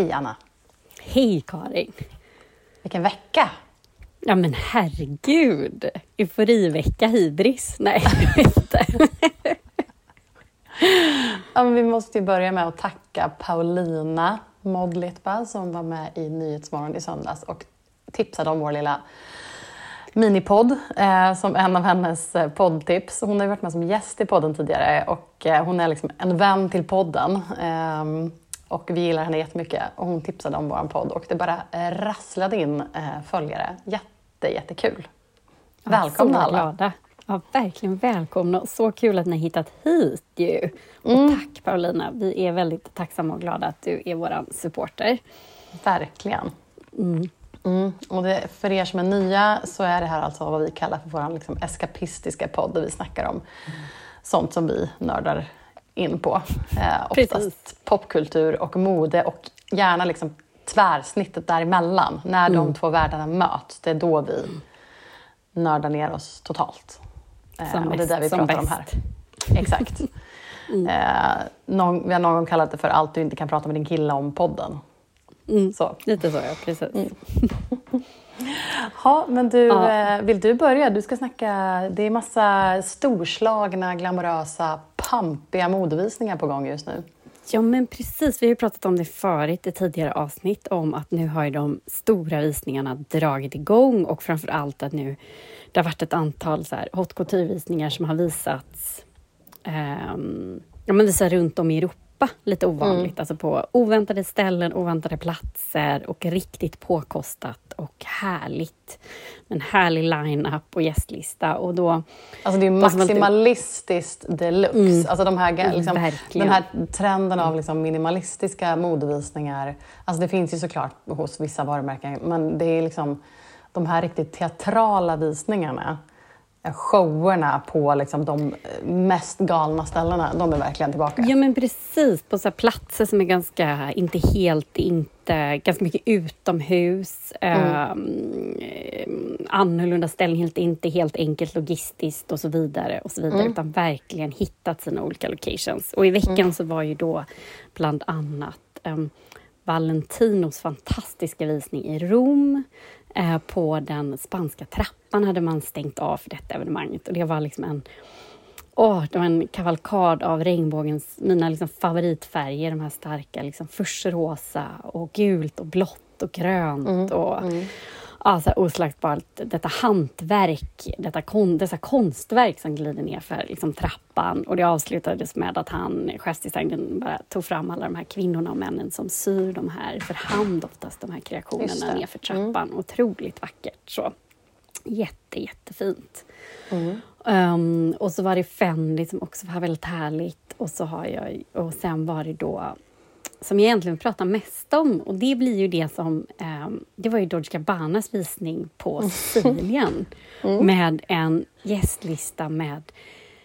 Hej Anna! Hej Karin! Vilken vecka! Ja men herregud! Euforivecka hybris? Nej, jag vet inte. ja, men vi måste ju börja med att tacka Paulina Modlitba som var med i Nyhetsmorgon i söndags och tipsade om vår lilla minipodd eh, som en av hennes eh, poddtips. Hon har ju varit med som gäst i podden tidigare och eh, hon är liksom en vän till podden. Eh, och vi gillar henne jättemycket och hon tipsade om vår podd och det bara eh, rasslade in eh, följare. Jätte, jättekul! Välkomna ja, alla! Glada. Ja, verkligen välkomna. Så kul att ni har hittat hit ju. Och mm. tack Paulina. Vi är väldigt tacksamma och glada att du är vår supporter. Verkligen. Mm. Mm. Och det, för er som är nya så är det här alltså vad vi kallar för vår liksom eskapistiska podd där vi snackar om sånt som vi nördar in på. Eh, oftast Precis. popkultur och mode och gärna liksom tvärsnittet däremellan. När mm. de två världarna möts, det är då vi nördar ner oss totalt. Eh, och det är det vi pratar bäst. om här. Exakt. mm. eh, någon, vi har någon gång kallat det för allt du inte kan prata med din kille om podden. Mm. Så. Lite så, ja. Precis. Mm. Ja, men du, ja. Eh, vill du börja? Du ska snacka, det är massa storslagna, glamorösa, pampiga modevisningar på gång just nu. Ja, men precis. Vi har ju pratat om det förut i tidigare avsnitt om att nu har ju de stora visningarna dragit igång och framför allt att nu det har varit ett antal så här haute couture-visningar som har visats um, ja, men visar runt om i Europa shoppa lite ovanligt, mm. alltså på oväntade ställen, oväntade platser och riktigt påkostat och härligt. En härlig line-up och gästlista. Och då, alltså det är maximalistiskt lite... deluxe. Mm. Alltså de här, liksom, den här trenden av liksom minimalistiska modevisningar. Alltså det finns ju såklart hos vissa varumärken, men det är liksom de här riktigt teatrala visningarna showerna på liksom de mest galna ställena, de är verkligen tillbaka. Ja men precis, på så platser som är ganska, inte helt, inte, ganska mycket utomhus. Mm. Eh, annorlunda ställen, helt, inte helt enkelt logistiskt och så vidare. och så vidare mm. Utan verkligen hittat sina olika locations. Och i veckan mm. så var ju då bland annat eh, Valentinos fantastiska visning i Rom. Eh, på den spanska trappan hade man stängt av för detta evenemanget och det var liksom en Åh, det var en kavalkad av regnbågens, mina liksom favoritfärger, de här starka, liksom rosa och gult och blått och grönt. Mm, och, mm alltså, oslagbart, detta hantverk, detta kon, dessa konstverk som glider ner för liksom, trappan. Och det avslutades med att han, chefsdesignern, bara tog fram alla de här kvinnorna och männen som syr de här, för hand oftast, de här kreationerna ner för trappan. Mm. Otroligt vackert. Så. Jätte, jättefint. Mm. Um, och så var det Fendi som också var väldigt härligt. Och, så har jag, och sen var det då som jag egentligen vill prata mest om och det blir ju det som... Eh, det var ju Dolce Gabbanas visning på mm. Sicilien mm. med en gästlista med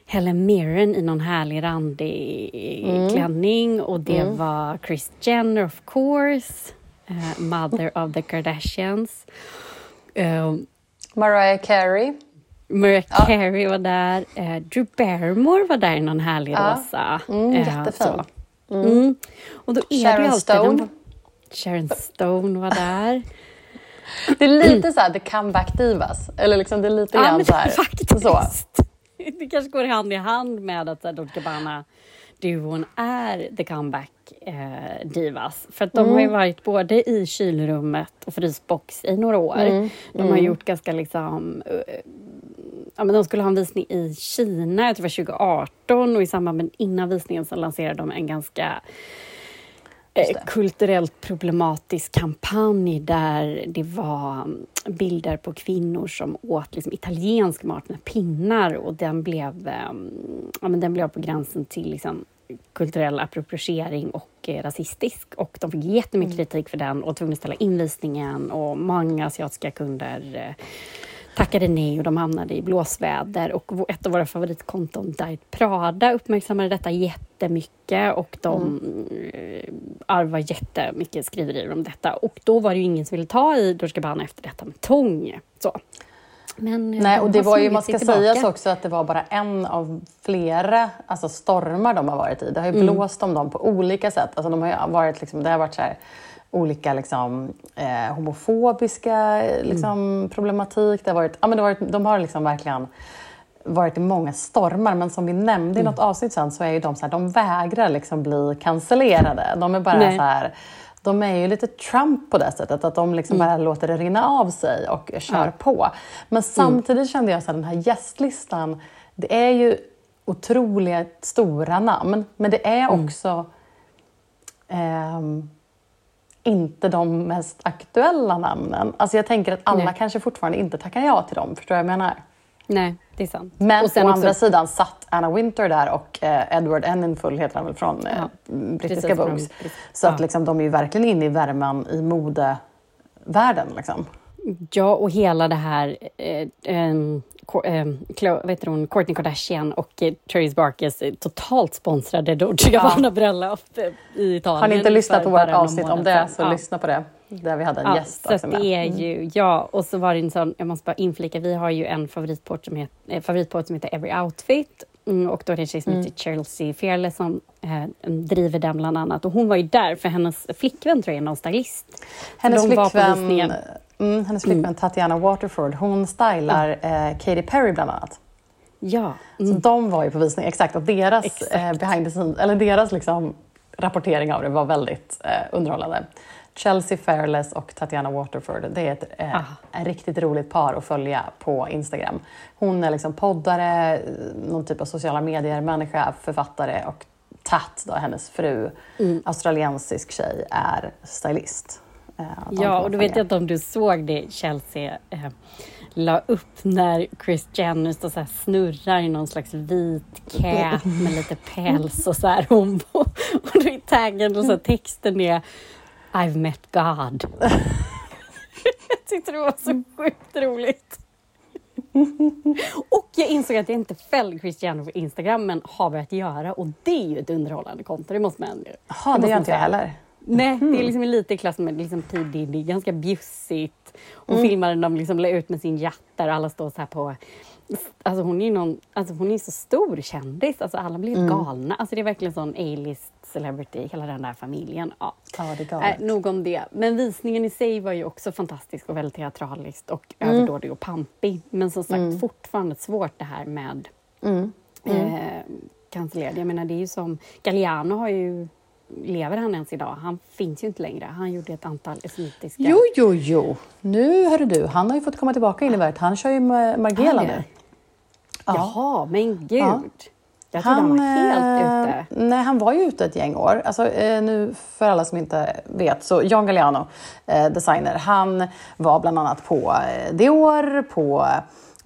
Helen Mirren i någon härlig randig mm. klänning och det mm. var Kris Jenner of course, uh, Mother of the Kardashians. Uh, Mariah Carey. Mariah ja. Carey var där. Uh, Drew Barrymore var där i någon härlig ja. rosa. Mm, jättefin. Mm. Mm. Och då är Sharon det Stone. Den, Sharon Stone var där. Det är lite så här the comeback divas. Eller liksom det är lite grann ja, så här. Faktiskt. Så. Det kanske går hand i hand med att Dolce Gabbana duon är the comeback eh, divas. För att de mm. har ju varit både i kylrummet och frysbox i några år. Mm. De har mm. gjort ganska liksom uh, ja, men de skulle ha en visning i Kina, jag tror det var 2018 och i samband med innan visningen så lanserade de en ganska eh, kulturellt problematisk kampanj där det var bilder på kvinnor som åt liksom italiensk mat med pinnar och den blev, eh, ja, men den blev på gränsen till liksom, kulturell appropriering och eh, rasistisk. Och de fick jättemycket mm. kritik för den och tvungna ställa in visningen och många asiatiska kunder eh, tackade nej och de hamnade i blåsväder. Och ett av våra favoritkonton, Diet Prada, uppmärksammade detta jättemycket och de mm. Var jättemycket skriverier om detta. Och då var det ju ingen som ville ta i Dolce Gabbana efter detta med tång. Så. Men eh, Nej, och det var ju, man ska sägas också att det var bara en av flera alltså stormar de har varit i. Det har ju Mm. blåst om dem på olika sätt. Alltså de har varit, liksom, det har varit så här, olika liksom, eh, homofobiska eh, liksom, Mm. problematik. Det har varit, ja, men det har varit, de har liksom verkligen varit i många stormar, men som vi nämnde i Mm. något avsnitt sen så är ju de så här, de vägrar liksom bli cancellerade. De är bara Nej. så här, de är ju lite Trump på det sättet, att de liksom bara låter det rinna av sig och kör Mm. Ja. på. Men samtidigt kände jag att den här gästlistan, det är ju otroligt stora namn, men det är Mm. också ehm, inte de mest aktuella namnen. Alltså jag tänker att alla Nej. kanske fortfarande inte tackar ja till dem, förstår du vad jag menar? Nej, det är sant. Men å andra sidan satt Anna Winter där och eh, Edward Enninful heter han väl från eh, Ja, brittiska Vogues. Så att ja. liksom, de är ju verkligen inne i värmen i modevärlden. Liksom. Ja, och hela det här... Eh, Chloe, vad heter hon, Kourtney Kardashian och eh, Travis Barkers eh, totalt sponsrade Dolce Gabbana-bröllop eh, i Italien. Har ni inte lyssnat på vårt avsnitt om det så Ja. lyssna på det. Där vi hade en Ja, gäst så också med. det är Mm. ju, ja, och så var det en sån, jag måste bara inflika, vi har ju en favoritpodd som heter, eh, favoritpodd som heter Every Outfit mm, och då är det en tjej som Mm. heter Chelsea Fearless som eh, driver den bland annat och hon var ju där för hennes flickvän tror jag är någon stylist. Hennes flickvän. Mm, hennes flickvän Tatiana Waterford, hon stylar eh, Katy Perry bland annat. Ja, Så mm, de var ju på visning, exakt. Och deras, Exakt. eh, behind the scenes, eller deras liksom, rapportering av det var väldigt eh, underhållande. Chelsea Fairless och Tatiana Waterford, det är ett eh, ett riktigt roligt par att följa på Instagram. Hon är liksom poddare, någon typ av sociala medier-människa, författare och Tat, då, hennes fru, Mm. australiensisk tjej, är stylist. Eh, ja och du vet jag inte om du såg det Chelsea eh, la upp när Chris Jenner står så snurrar i någon slags vit cap med lite päls och så här. Hon, och då är taggen och så texten är I've met God. jag tyckte det var så sjukt roligt. Och jag insåg att jag inte följde Jenner på Instagram men har börjat göra och det är ju ett underhållande konto, det måste man Jaha, måste det gör inte jag heller. Nej, det är liksom lite i klass med liksom P Diddy, ganska bjussigt. Hon Mm. filmade när de liksom la ut med sin jatt där och alla står så här på... Alltså hon är ju någon, alltså hon är så stor kändis, alltså alla blir Mm. galna. Alltså det är verkligen sån A-list celebrity, hela den där familjen. Ja. Ja, det är galet. nog om det. Men visningen i sig var ju också fantastisk och väldigt teatraliskt och Mm. överdådig och pampig. Men som sagt fortfarande svårt det här med Mm. eh, cancellerad. Jag menar det är ju som, Galliano har ju, lever han ens idag? Han finns ju inte längre. Han gjorde ett antal esmitiska... Jo, jo, jo. Nu hör du, han har ju fått komma tillbaka in i världen. Han kör ju med Margela Han nu. Ja. Jaha, men gud! Ja. Jag trodde han, var helt eh, ute. Nej, han var ju ute ett gäng år. Alltså, eh, nu för alla som inte vet, så John Galliano, eh, designer, han var bland annat på Dior, på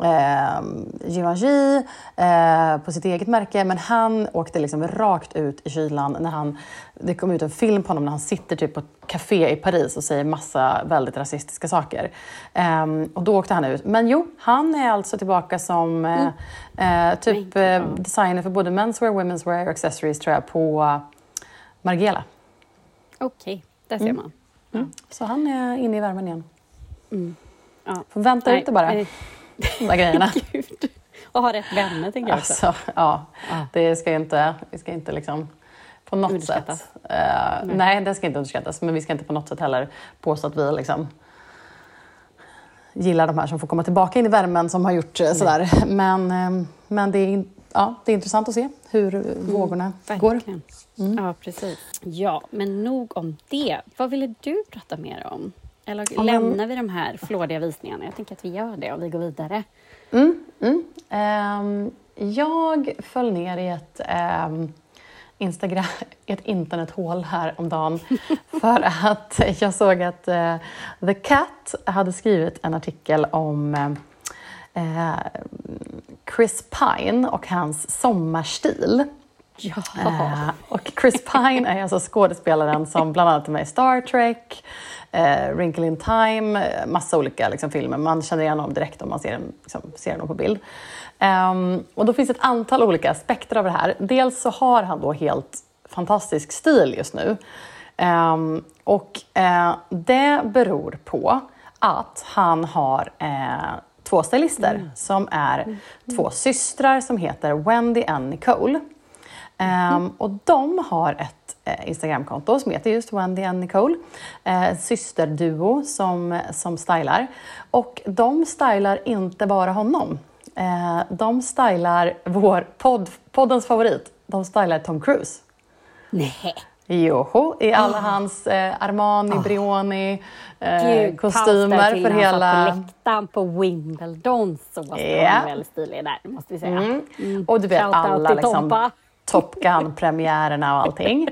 eh, Givenchy, eh, på sitt eget märke. Men han åkte liksom rakt ut i kylan när han, det kom ut en film på honom när han sitter typ på ett café i Paris och säger massa väldigt rasistiska saker. Ehm, och då åkte han ut. Men jo, han är alltså tillbaka som eh, eh, typ eh, designer för både menswear, women's wear och accessories tror jag på Margiela. Okej, där ser Mm. man. Så han är inne i värmen igen. Ja. Får vänta Nej, ut det bara, eh, de där grejerna. Gud. Och ha rätt vänner, tänker jag också. Alltså, ja, Ja. det ska ju inte, vi ska inte liksom på något sätt... eh, nej. det ska inte underskattas, men vi ska inte på något sätt heller påstå att vi liksom gillar de här som får komma tillbaka in i värmen som har gjort eh, sådär. Men, eh, men det, är, ja, det är intressant att se hur eh, vågorna går. Verkligen. Ja, precis. Ja, men nog om det. Vad ville du prata mer om? Eller men- lämnar vi de här flådiga visningarna? Jag tänker att vi gör det och vi går vidare. Mm, mm. Ehm, jag föll ner i ett, um, Instagram, i ett internethål här om dagen för att jag såg att eh, The Cat hade skrivit en artikel om eh, Chris Pine och hans sommarstil. Ja. Eh, och Chris Pine är alltså skådespelaren som bland annat är med i Star Trek, eh, Wrinkle in Time, eh, massa olika liksom, filmer. Man känner igen honom direkt om man ser, liksom, ser honom på bild. Ehm, och då finns ett antal olika aspekter av det här. Dels så har han då helt fantastisk stil just nu. Ehm, och eh, det beror på att han har eh, två stylister som är två systrar som heter Wendy and Nicole. Ehm, och de har ett eh, Instagramkonto som heter just Wendy and Nicole. Eh, systerduo som, som stylar. Och de stylar inte bara honom. Eh, de stylar vår podd, poddens favorit. De stylar Tom Cruise. Nej. Joho, i alla Ah. hans eh, Armani, Brioni, eh, kostymer för hela... på läktaren på Wimbledon. Så han väldigt stilig där, måste vi säga. Mm. Och du vet Shout out alla liksom, Tompa. Top Gun-premiärerna och allting.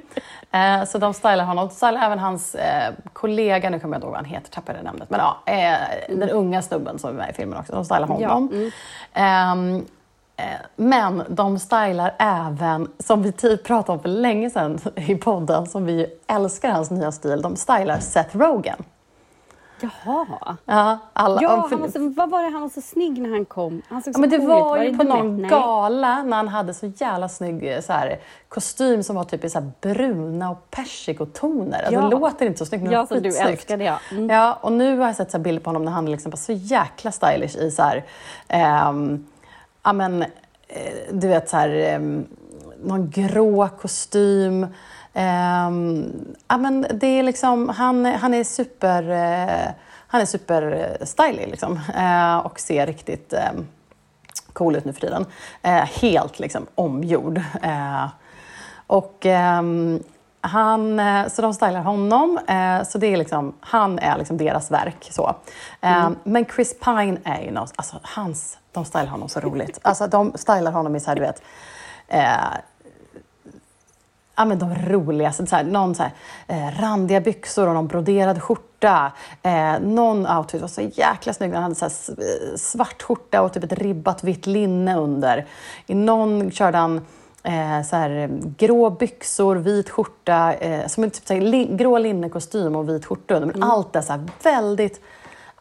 Eh, så de stylar honom. De stylar även hans eh, kollega, nu kommer jag inte ihåg vad han heter, tappade namnet. Men ja, eh, den unga snubben som är med i filmen också. De stylar honom. mm. Ehm, eh, men de stylar även, som vi typ pratade om för länge sedan i podden, som vi älskar hans nya stil, de stylar Seth Rogen. Jaha. Ja, alla, Ja, för- han var så, vad var det? Han var så snygg när han kom. Han såg Ja, så men det cool var ut. ju det på någon Nej. gala när han hade så jävla snygg eh, så här, kostym som var typ i så här bruna och persikotoner. Alltså, Ja. Det låter inte så snyggt men det Ja, var som du älskade, ja. Mm. Ja, och nu har jag sett så här bilder på honom när han liksom var så jäkla stylish i så här, ehm, ja men, eh, du vet så här, ehm, någon grå kostym. Ehm, ja men det är liksom, han, han är super, eh, han är super eh, liksom. Eh, och ser riktigt ehm, cool ut nu för tiden. Helt liksom omgjord. Och ehm, han, så de stylar honom, så det är liksom, han är liksom deras verk. Så. Eh, Men Chris Pine är ju något, alltså hans, de stylar honom så roligt. Alltså de stylar honom i så här, du vet, ja, men de roligaste. Så här, någon så här, eh, randiga byxor och någon broderad skjorta. Eh, någon outfit var så jäkla snygg. Han hade så här, eh, svart skjorta och typ ett ribbat vitt linne under. I någon körde han eh, så här, grå byxor, vit skjorta, eh, som en typ, så här, li, grå linnekostym och vit skjorta under. Men allt är så här, väldigt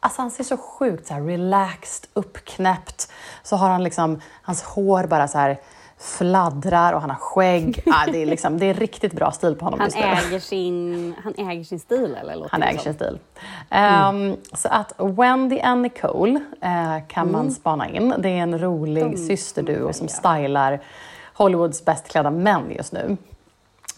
Alltså han ser så sjukt så relaxed, uppknäppt. Så har han liksom, hans hår bara så här fladdrar och han har skägg. Ja, det, är liksom, det är riktigt bra stil på honom Han just nu. äger, sin, han äger sin stil, eller? Låter Han äger som. sin stil. Ehm, Så att Wendy and Nicole eh, kan man spana in. Det är en rolig systerduo som stylar Hollywoods bäst klädda män just nu.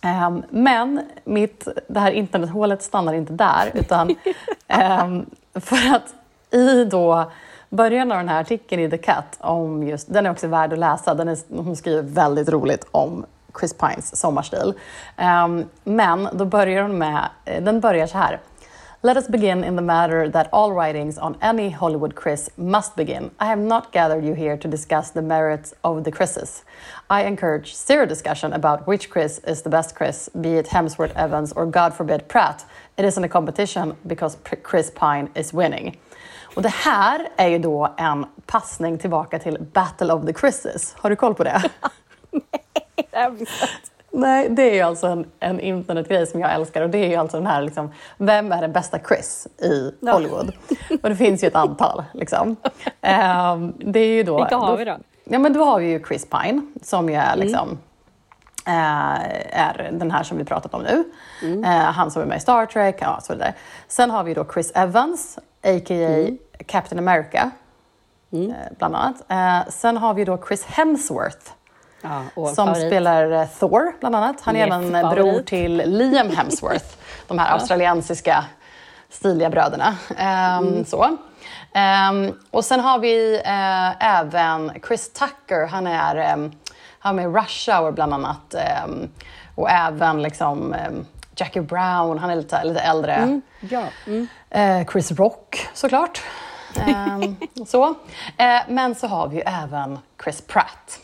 Ehm, men mitt, det här internethålet stannar inte där, utan ehm, för att i då början av den här artikeln i The Cut, om just, den är också värd att läsa, den är, hon skriver väldigt roligt om Chris Pines sommarstil. Um, men då börjar hon med, eh, den börjar så här. Let us begin in the matter that all writings on any Hollywood Chris must begin. I have not gathered you here to discuss the merits of the Chris's. I encourage zero discussion about which Chris is the best Chris, be it Hemsworth, Evans, or God forbid Pratt. It isn't a competition because P- Chris Pine is winning. Och det här är ju då en passning tillbaka till Battle of the Chris's. Har du koll på det? Det har. Nej, det är ju alltså en, en internetgrej som jag älskar och det är ju alltså den här liksom, vem är den bästa Chris i Ja. Hollywood? Och det finns ju ett antal liksom. Ehm, det är ju då... Vilka har vi då? Ja men då har vi ju Chris Pine som ju är liksom eh, är den här som vi pratat om nu. Eh, han som är med i Star Trek ja, så vidare. Sen har vi då Chris Evans, a.k.a. Captain America. Eh, bland annat. Eh, sen har vi då Chris Hemsworth Ja, som favorit. spelar eh, Thor, bland annat. Han är även bror till Liam Hemsworth, de här australiensiska stiliga bröderna. Ehm, Mm. så. Ehm, och sen har vi eh, även Chris Tucker, han är, ehm, han är med Rush Hour bland annat. och även liksom, Jackie Brown, han är lite, lite äldre. Ja. Mm. Eh, Chris Rock såklart. Ehm, så. Eh, men så har vi ju även Chris Pratt.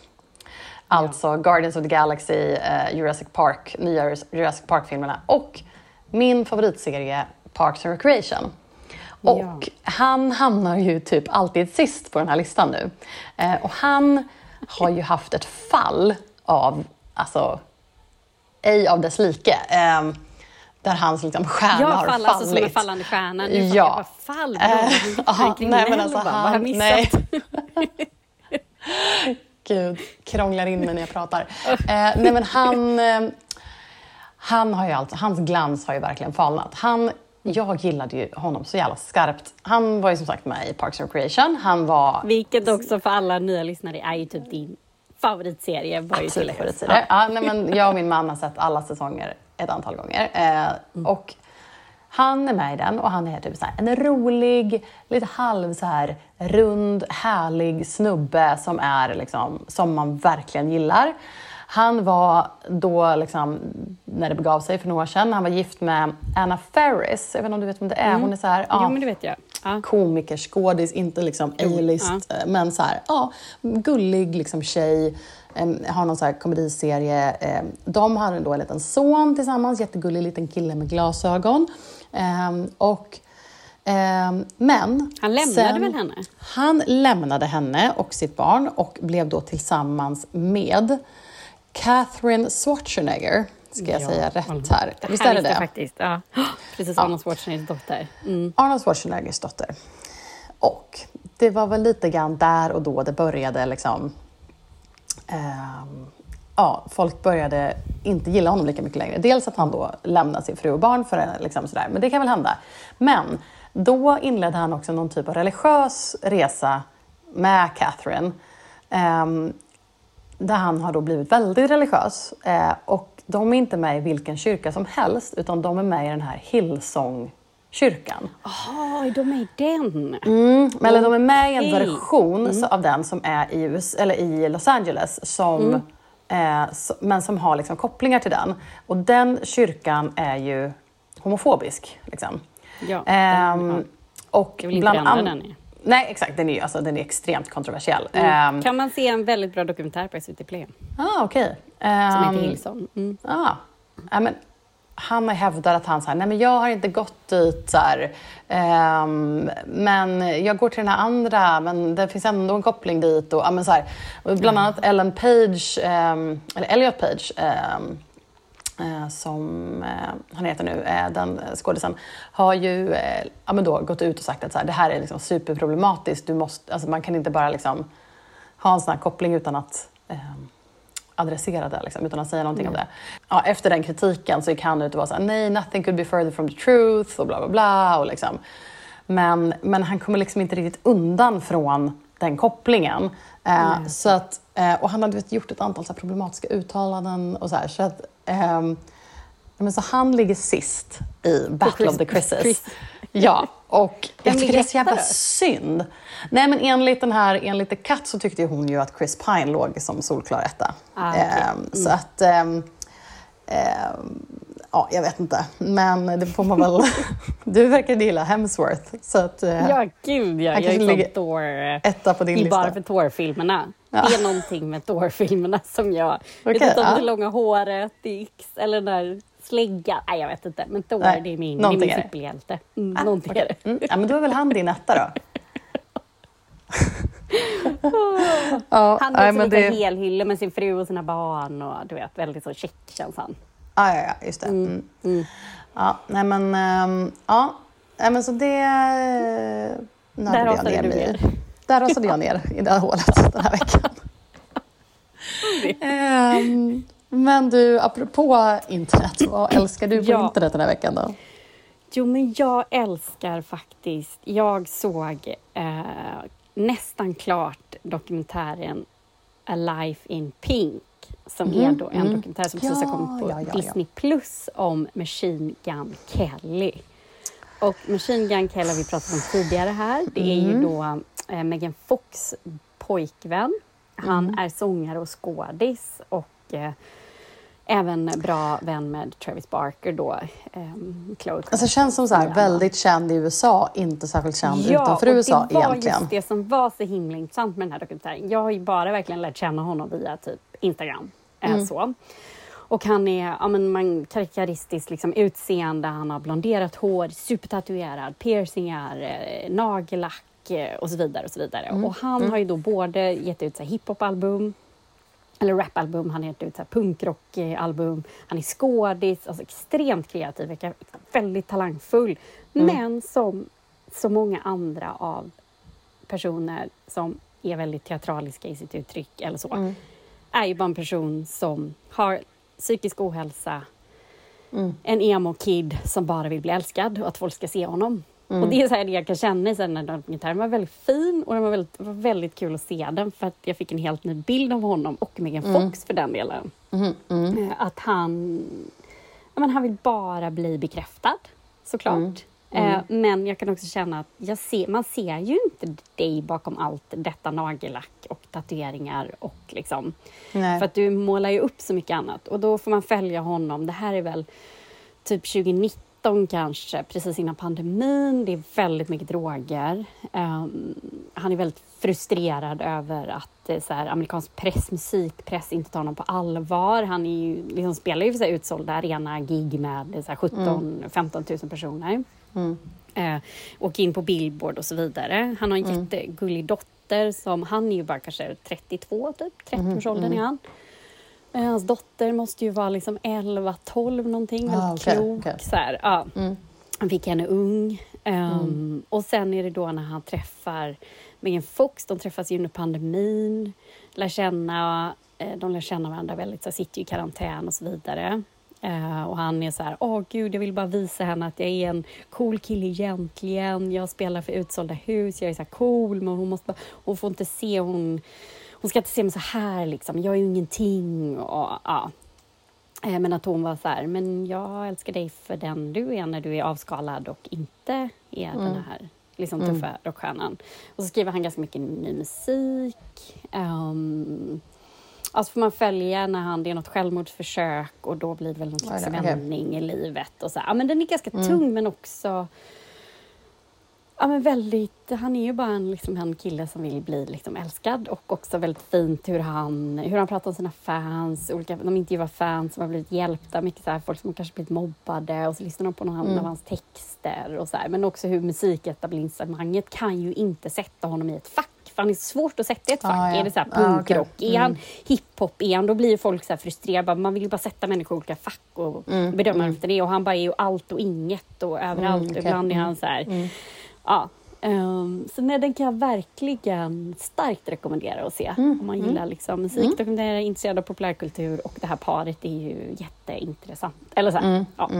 Alltså Guardians of the Galaxy, eh, Jurassic Park, nya Jurassic Park-filmerna och min favoritserie Parks and Recreation. Och Ja. han hamnar ju typ alltid sist på den här listan nu. Eh, och han har ju haft ett fall av, alltså, ej av dess like. Där hans liksom, stjärna Jag har faller alltså som en fallit. fallande stjärna. Nu Ja. ja. Jag fall, aha, nej, men alltså Vad har han, missat? nej. Gud, krånglar in mig när jag pratar. Eh, nej, men han, eh, han har ju alltså, hans glans har ju verkligen falnat. Han jag gillade ju honom så jävla skarpt. Han var ju som sagt med i Parks and Recreation. Han var... Vilket också för alla nya lyssnare är ju typ din favoritserie. Var Absolut favoritserie. Ja. ja, nej, men jag och min man har sett alla säsonger ett antal gånger. Eh, mm. Och han är med i den och han är typ så en rolig, lite halv så här rund, härlig snubbe som, är liksom, som man verkligen gillar. Han var då, liksom, när det begav sig för några år sedan, han var gift med Anna Ferris. Jag vet inte om du vet vem det är? Mm. Hon är så här, ja, jo, men det vet jag. Ja. Komiker, skådis, inte liksom A-list, ja. Eh, men så här, ja, gullig liksom tjej. har någon så här komediserie. de har då en liten son tillsammans, jättegullig liten kille med glasögon. och men... Han lämnade sen, väl henne? Han lämnade henne och sitt barn och blev då tillsammans med Catherine Schwarzenegger, ska jag ja, säga rätt här? Visst är det det? faktiskt. Ja. Precis, Arnold Schwarzeneggers dotter. Mm. Arnold Schwarzeneggers dotter. Och det var väl lite grann där och då det började liksom... Um, ja, folk började inte gilla honom lika mycket längre. Dels att han då lämnade sin fru och barn för liksom sådär, men det kan väl hända. Men då inledde han också någon typ av religiös resa med Catherine. Um, där han har då blivit väldigt religiös. Eh, och de är inte med i vilken kyrka som helst, utan de är med i den här Hillsong kyrkan. Jaha, de är i den? Mm, eller de är med i en version mm. av den som är i, US, eller i Los Angeles, som, mm. eh, men som har liksom kopplingar till den. Och den kyrkan är ju homofobisk. Liksom. Ja, den, eh, och jag vill inte bland den är. Nej, exakt. Den är, alltså, den är extremt kontroversiell. Mm. Um, kan man se en väldigt bra dokumentär på SVT Play. Ah, okay. Um, som heter ehm, Hillsong. Mm. Ah. Ja, men, han har hävdat att han så nej men jag har inte gått dit så här, um, men jag går till den här andra, men det finns ändå en koppling dit. Och, ja, men så här, bland annat Ellen Page, eller Elliot Page, som eh, han heter nu, eh, den skådisen, har ju eh, ja, men då gått ut och sagt att så här, det här är liksom superproblematiskt. Du måste, alltså man kan inte bara liksom ha en sån här koppling utan att eh, adressera det, liksom, utan att säga någonting mm. om det. Ja, efter den kritiken så gick han ut och var så här, nej, nothing could be further from the truth och bla bla bla. Och liksom. men, men han kommer liksom inte riktigt undan från den kopplingen. Eh, så att, eh, och han hade vet, gjort ett antal så problematiska uttalanden och så här, så att Um, men så han ligger sist i Battle of the. Chris. Ja, och jag tycker det är så jävla synd. Nej, men enligt, den här, enligt The Cut så tyckte hon ju att Chris Pine låg som solklar etta. Ah, okay. um, mm. Så att... Um, ja, jag vet inte. Men det får man väl... du verkar gilla Hemsworth. Så att, uh, ja, gud ja. Jag är Thor... Etta på din lista. Bara för Thor-filmerna. Ja. Det är någonting med Thor-filmerna som jag... Okay, vet inte om ja. det långa håret, X eller den där släggan. Nej, jag vet inte. Men Thor, Nej, det är min, min superhjälte. Mm, ah, någonting okay. är det. Mm. Ja, men då är väl han din etta då? han är lite det... helhylle med sin fru och sina barn och du vet, väldigt så check känns han. Ah, ja, ja, just det. Mm. Mm. mm. Ja, nej men, um, ja. Nej, men så det nördade jag ner mig i. Där rasade jag ner i det här hålet den här veckan. um, men du, apropå internet, vad älskar du på ja. internet den här veckan då? Jo, men jag älskar faktiskt... Jag såg eh, nästan klart dokumentären A Life in Pink som mm, är då en mm. dokumentär som precis ja, har kommit på ja, ja, Disney Plus om Machine Gun Kelly. Och Machine Gun Kelly har vi pratat om tidigare här. Det är mm. ju då eh, Megan Fox pojkvän. Han mm. är sångare och skådis och eh, även bra vän med Travis Barker då, eh, Chloe Alltså känns som så här, väldigt känd i USA, inte särskilt känd ja, utanför USA egentligen. Ja, det var just det som var så himla intressant med den här dokumentären. Jag har ju bara verkligen lärt känna honom via typ Instagram. Eh, mm. så. Och han är ja, men man, karaktäristiskt liksom, utseende, han har blonderat hår, supertatuerad, piercingar, eh, nagellack eh, och så vidare. Och så vidare. Mm. Och han mm. har ju då både gett ut hiphop-album, eller rapalbum, han har gett ut punkrockalbum, han är skådis, alltså extremt kreativ, väldigt talangfull. Mm. Men som så många andra av personer som är väldigt teatraliska i sitt uttryck eller så, mm. är ju bara en person som har psykisk ohälsa, mm. en emo-kid som bara vill bli älskad och att folk ska se honom. Mm. Och det är så här jag kan känna sen när dokumentären var väldigt fin och det var väldigt, var väldigt kul att se den för att jag fick en helt ny bild av honom och Megan mm. Fox för den delen. Mm. Mm. Eh, att han, men han vill bara bli bekräftad såklart. Mm. Eh, mm. Men jag kan också känna att jag ser, man ser ju inte dig bakom allt detta nagellack och tatueringar och liksom. Nej. För att du målar ju upp så mycket annat och då får man följa honom. Det här är väl typ 2019 kanske, precis innan pandemin. Det är väldigt mycket droger. Um, han är väldigt frustrerad över att eh, så här, amerikansk press, musikpress inte tar honom på allvar. Han är ju, liksom, spelar ju för så här, utsålda arena-gig med 17-15 000 personer. Mm. Eh, åker in på Billboard och så vidare. Han har en mm. jättegullig dotter som, han är ju bara kanske 32 typ, 30-årsåldern mm. är han. Eh, hans dotter måste ju vara liksom 11, 12 någonting, ah, väldigt okay, klok. Okay. Så här, ja. Mm. Han fick henne ung. Um, mm. Och sen är det då när han träffar Megan Fox, de träffas ju under pandemin, lär känna, eh, de lär känna varandra väldigt, så sitter i karantän och så vidare. Uh, och han är så här, åh gud, jag vill bara visa henne att jag är en cool kille egentligen. Jag spelar för utsålda hus, jag är så cool, men hon, måste, hon får inte se, hon, hon ska inte se mig så här liksom. Jag är ju ingenting. Och, ja. Uh, men att hon var så här, men jag älskar dig för den du är när du är avskalad och inte är mm. den här liksom, tuffa mm. rockstjärnan. Och så skriver han ganska mycket ny musik. Um, Alltså får man följa när han, det är något självmordsförsök och då blir det väl någon slags vändning okay. i livet. Och så. Ja, men den är ganska mm. tung men också Ja, men väldigt, han är ju bara en, liksom, en kille som vill bli liksom, älskad och också väldigt fint hur han, hur han pratar om sina fans. Olika, de intervjuar fans som har blivit hjälpta, mycket så här, folk som kanske blivit mobbade och så lyssnar de på någon mm. av hans texter. Och så här. Men också hur musiketablissemanget kan ju inte sätta honom i ett fack för han är svårt att sätta i ett fack. Ah, ja. Är det så här punkrock? Ah, okay. mm. Är han mm. hiphop? Är han, då blir folk så frustrerade. Man vill ju bara sätta människor i olika fack och mm. bedöma mm. efter det. Och han bara är ju allt och inget och överallt. Mm, okay. Ibland är han så här... Mm. Ja. Um, så nej, den kan jag verkligen starkt rekommendera att se mm. om man gillar liksom, musik, mm. är intresserad av populärkultur och det här paret är ju jätteintressant. Eller så här, ja.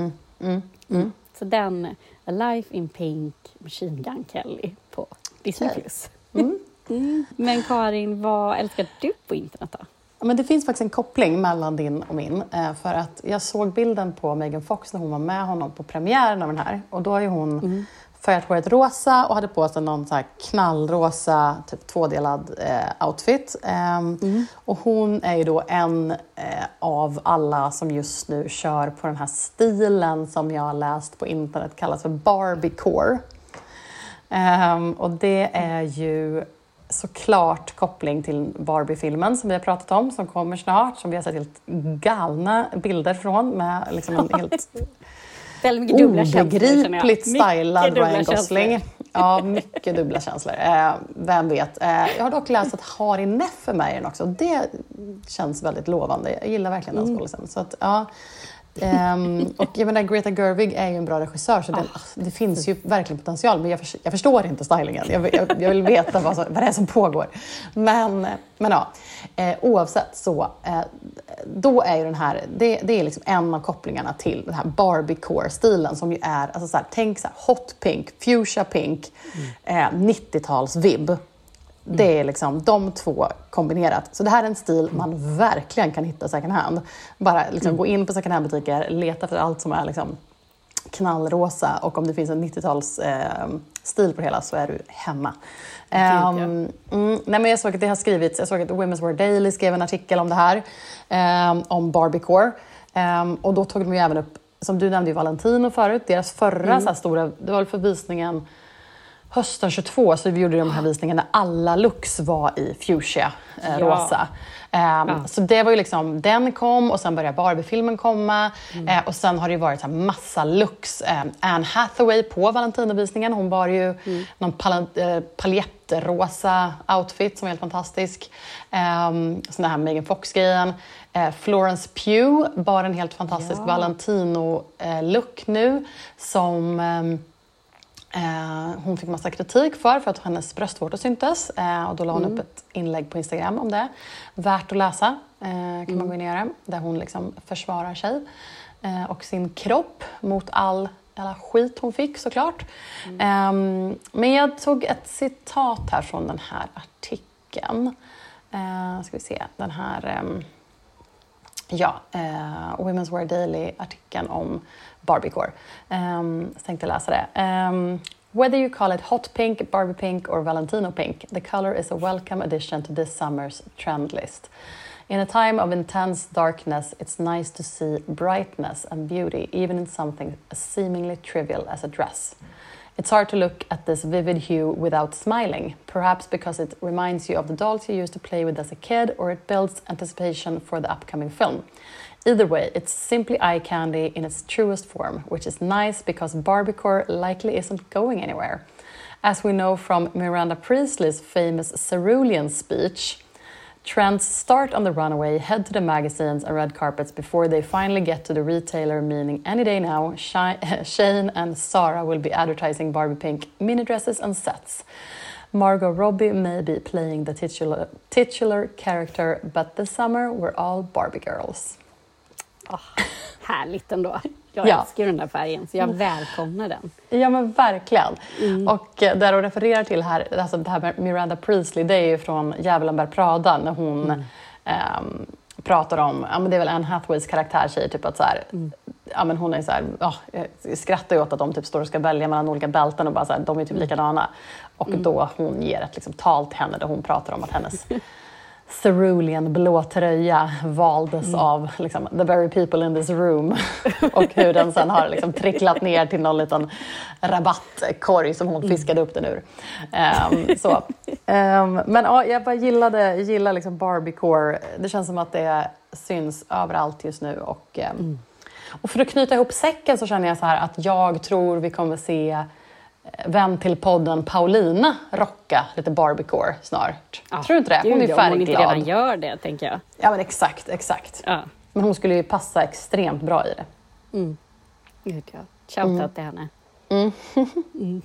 Så den, A Life in Pink, Machine Gun Kelly på Disney+. Plus. Mm. Mm. Men Karin, vad älskar du på internet då? Men det finns faktiskt en koppling mellan din och min. Eh, för att jag såg bilden på Megan Fox när hon var med honom på premiären av den här. Och då är hon mm. Färgat håret rosa och hade på sig någon så knallrosa, typ tvådelad eh, outfit. Eh, mm. Och hon är ju då en eh, av alla som just nu kör på den här stilen som jag har läst på internet kallas för Barbiecore. Um, och det är ju såklart koppling till Barbie-filmen som vi har pratat om, som kommer snart, som vi har sett helt galna bilder från med liksom en helt obegripligt stylad Ryan Gosling. Ja, mycket dubbla känslor. Eh, vem vet. Eh, jag har dock läst att Hari Neff är med i den också. Det känns väldigt lovande. Jag gillar verkligen den mm. skådisen. Så att, ja, Um, och jag menar, Greta Gerwig är ju en bra regissör så det, oh. det finns ju verkligen potential men jag, för, jag förstår inte stylingen. Jag, jag, jag vill veta vad, som, vad det är som pågår. Men, men ja, eh, oavsett så, eh, då är ju den här, det, det är liksom en av kopplingarna till den här Barbiecore-stilen som ju är, alltså så här, tänk så här, hot pink, fuchsia pink, mm. eh, 90-tals-vibb. Det är liksom de två kombinerat. Så det här är en stil man verkligen kan hitta second hand. Bara liksom mm. gå in på second hand-butiker, leta efter allt som är liksom knallrosa och om det finns en 90-tals eh, stil på det hela så är du hemma. Um, mm, nej men jag såg att det har skrivits, jag såg att Women's Wear Daily skrev en artikel om det här, um, om Barbiecore. Um, och då tog de ju även upp, som du nämnde ju Valentino förut, deras förra mm. så stora, det var väl för visningen hösten 22 så vi gjorde de här visningarna där alla looks var i fuchsia, eh, ja. rosa. Um, ja. Så det var ju liksom, den kom och sen började Barbie-filmen komma. Mm. Uh, och sen har det ju varit så här massa looks. Um, Anne Hathaway på Valentinovisningen, hon bar ju mm. någon pal uh, paljettrosa outfit som var helt fantastisk. Sån här Megan Fox-grejen. Uh, Florence Pugh bar en helt fantastisk ja. Valentino-look nu som um, Eh, hon fick massa kritik för, för att hennes bröstvårtor syntes eh, och då la hon Mm. upp ett inlägg på Instagram om det. Värt att läsa eh, kan Mm. man gå in och göra. Där hon liksom försvarar sig eh, och sin kropp mot all alla skit hon fick såklart. Mm. Ehm, men jag tog ett citat här från den här artikeln. Eh, ska vi se, den här ehm, Ja, eh, Women's Wear Daily-artikeln om Barbiecore. Um, jag tänkte läsa det. Um, Whether you call it hot pink, Barbie pink or Valentino pink, the color is a welcome addition to this summer's trend list. In a time of intense darkness, it's nice to see brightness and beauty, even in something as seemingly trivial as a dress. It's hard to look at this vivid hue without smiling, perhaps because it reminds you of the dolls you used to play with as a kid or it builds anticipation for the upcoming film. Either way, it's simply eye candy in its truest form, which is nice because Barbiecore likely isn't going anywhere. As we know from Miranda Priestley's famous cerulean speech, Trends start on the runaway, head to the magazines and red carpets before they finally get to the retailer, meaning any day now, Shane and Sarah will be advertising Barbie Pink mini dresses and sets. Margot Robbie may be playing the titular, titular character, but this summer we're all Barbie girls. Åh, härligt ändå. Jag Ja. älskar den där färgen, så jag välkomnar den. Ja men verkligen. Och eh, där hon refererar till här, alltså det här med Miranda Priestley, det är ju från Djävulen bär Prada när hon ehm, pratar om, ja men det är väl Anne Hathaways karaktär säger typ att så här, ja men hon är så här, jag skrattar ju åt att de typ står och ska välja mellan olika bälten och bara så här, de är typ likadana. Och då hon ger ett liksom, tal till henne där hon pratar om att hennes cerulean blå tröja valdes av liksom, the very people in this room och hur den sen har liksom, tricklat ner till någon liten rabattkorg som hon fiskade upp den ur. Ehm, så. Ehm, men ja, jag bara gillade, gillar liksom Barbiecore. Det känns som att det syns överallt just nu. Och, ehm, och för att knyta ihop säcken så känner jag så här att jag tror vi kommer se vän till podden Paulina rocka lite Barbiecore snart. Ja, tror du inte det? Hon är ja, Om hon inte redan färgglad. gör det, tänker jag. Ja men exakt, exakt. Ja. Men hon skulle ju passa extremt bra i det. Gud, ja. Shoutout till henne.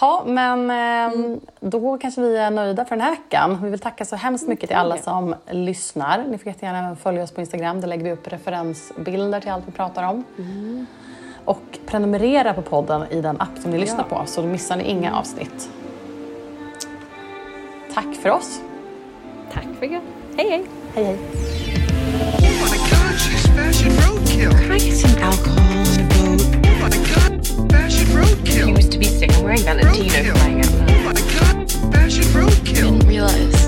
Ja, men ehm, då kanske vi är nöjda för den här veckan. Vi vill tacka så hemskt mycket till alla som lyssnar. Ni får jättegärna även följa oss på Instagram. Där lägger vi upp referensbilder till allt vi pratar om och prenumerera på podden i den app som ni lyssnar på så missar ni inga avsnitt. Tack för oss. Tack för igår. Hej hej. Hej hej. He was to be sick. I'm wearing Valentino flying out loud. Didn't realize.